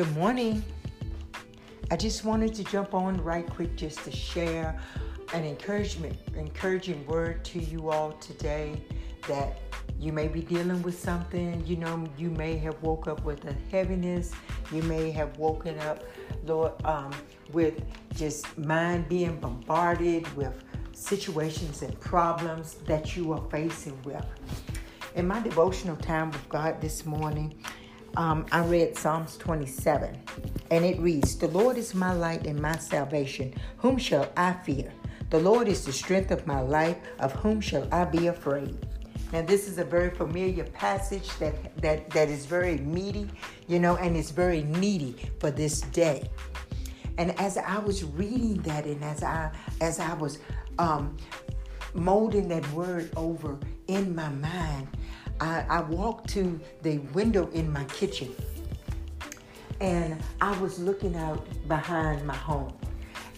Good morning. I just wanted to jump on right quick just to share an encouragement, encouraging word to you all today that you may be dealing with something. You know, you may have woke up with a heaviness. You may have woken up, Lord, um, with just mind being bombarded with situations and problems that you are facing with. In my devotional time with God this morning, um, I read Psalms 27, and it reads The Lord is my light and my salvation. Whom shall I fear? The Lord is the strength of my life. Of whom shall I be afraid? Now, this is a very familiar passage that, that, that is very meaty, you know, and it's very needy for this day. And as I was reading that, and as I as I was um, molding that word over in my mind, I, I walked to the window in my kitchen and I was looking out behind my home.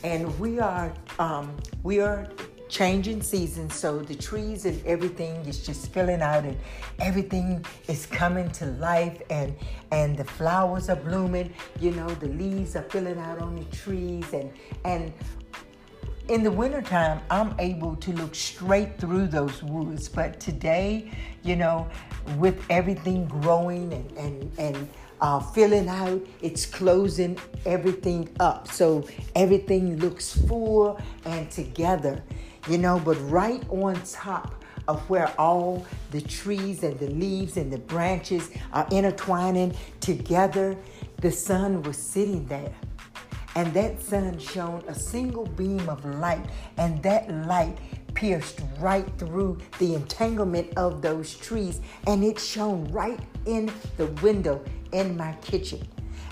And we are um, we are changing seasons, so the trees and everything is just filling out, and everything is coming to life, and and the flowers are blooming. You know, the leaves are filling out on the trees, and and in the wintertime, I'm able to look straight through those woods. But today, you know, with everything growing and, and, and uh, filling out, it's closing everything up. So everything looks full and together, you know, but right on top of where all the trees and the leaves and the branches are intertwining together, the sun was sitting there and that sun shone a single beam of light, and that light pierced right through the entanglement of those trees, and it shone right in the window in my kitchen.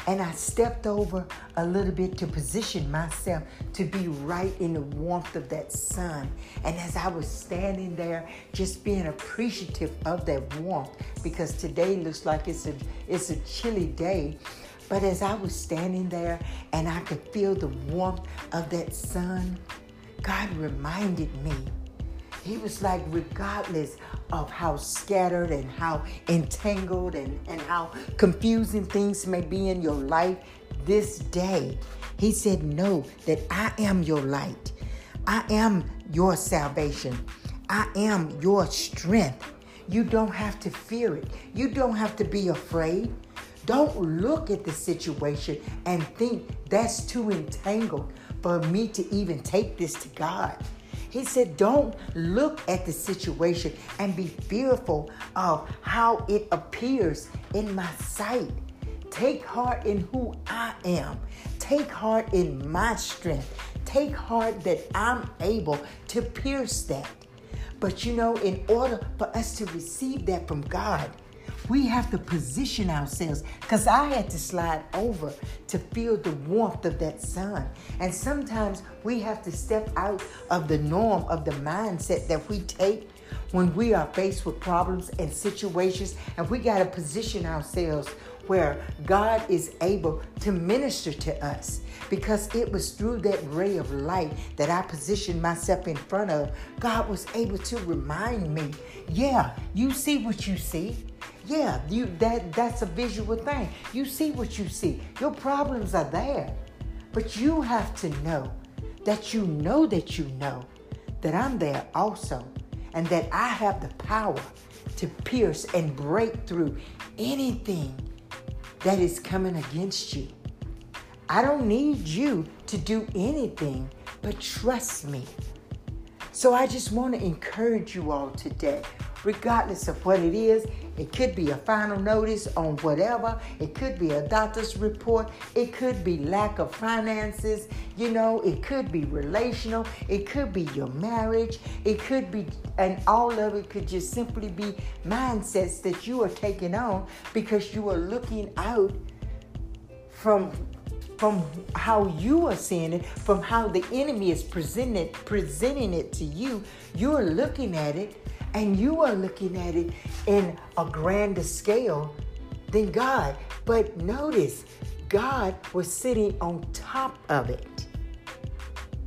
And I stepped over a little bit to position myself to be right in the warmth of that sun. And as I was standing there, just being appreciative of that warmth, because today looks like it's a it's a chilly day. But as I was standing there and I could feel the warmth of that sun, God reminded me. He was like, regardless of how scattered and how entangled and, and how confusing things may be in your life this day, He said, Know that I am your light. I am your salvation. I am your strength. You don't have to fear it. You don't have to be afraid. Don't look at the situation and think that's too entangled for me to even take this to God. He said, Don't look at the situation and be fearful of how it appears in my sight. Take heart in who I am. Take heart in my strength. Take heart that I'm able to pierce that. But you know, in order for us to receive that from God, we have to position ourselves because I had to slide over to feel the warmth of that sun. And sometimes we have to step out of the norm of the mindset that we take when we are faced with problems and situations, and we got to position ourselves where God is able to minister to us because it was through that ray of light that I positioned myself in front of. God was able to remind me, yeah, you see what you see. Yeah, you that that's a visual thing. You see what you see. Your problems are there. But you have to know that you know that you know that I'm there also and that I have the power to pierce and break through anything that is coming against you. I don't need you to do anything but trust me. So I just want to encourage you all today regardless of what it is. It could be a final notice on whatever. It could be a doctor's report. It could be lack of finances. You know, it could be relational. It could be your marriage. It could be, and all of it could just simply be mindsets that you are taking on because you are looking out from from how you are seeing it, from how the enemy is presented, presenting it to you, you're looking at it and you are looking at it in a grander scale than God. But notice, God was sitting on top of it.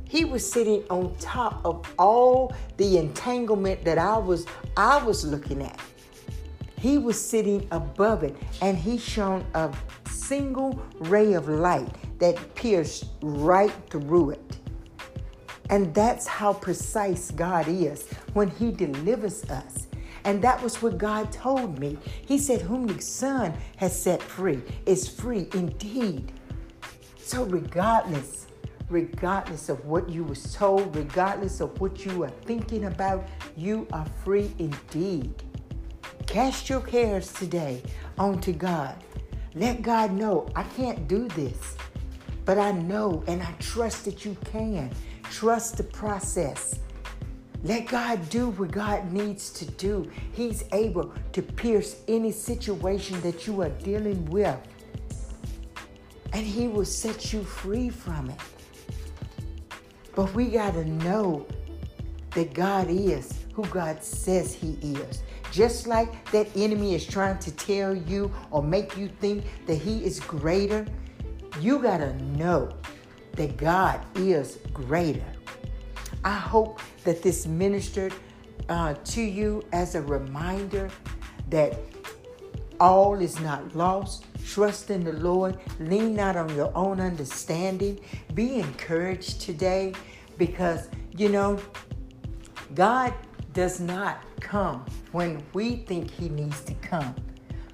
He was sitting on top of all the entanglement that I was I was looking at. He was sitting above it and he shone a single ray of light that pierced right through it. And that's how precise God is when He delivers us. And that was what God told me. He said, Whom the Son has set free is free indeed. So, regardless, regardless of what you were told, regardless of what you are thinking about, you are free indeed. Cast your cares today onto God. Let God know I can't do this, but I know and I trust that you can. Trust the process. Let God do what God needs to do. He's able to pierce any situation that you are dealing with, and He will set you free from it. But we got to know that God is who God says He is. Just like that enemy is trying to tell you or make you think that he is greater, you got to know that God is greater. I hope that this ministered uh, to you as a reminder that all is not lost. Trust in the Lord. Lean not on your own understanding. Be encouraged today because, you know, God does not come when we think He needs to come,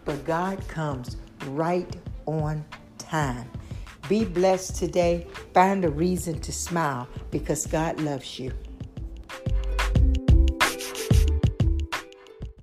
but God comes right on time. Be blessed today. Find a reason to smile because God loves you.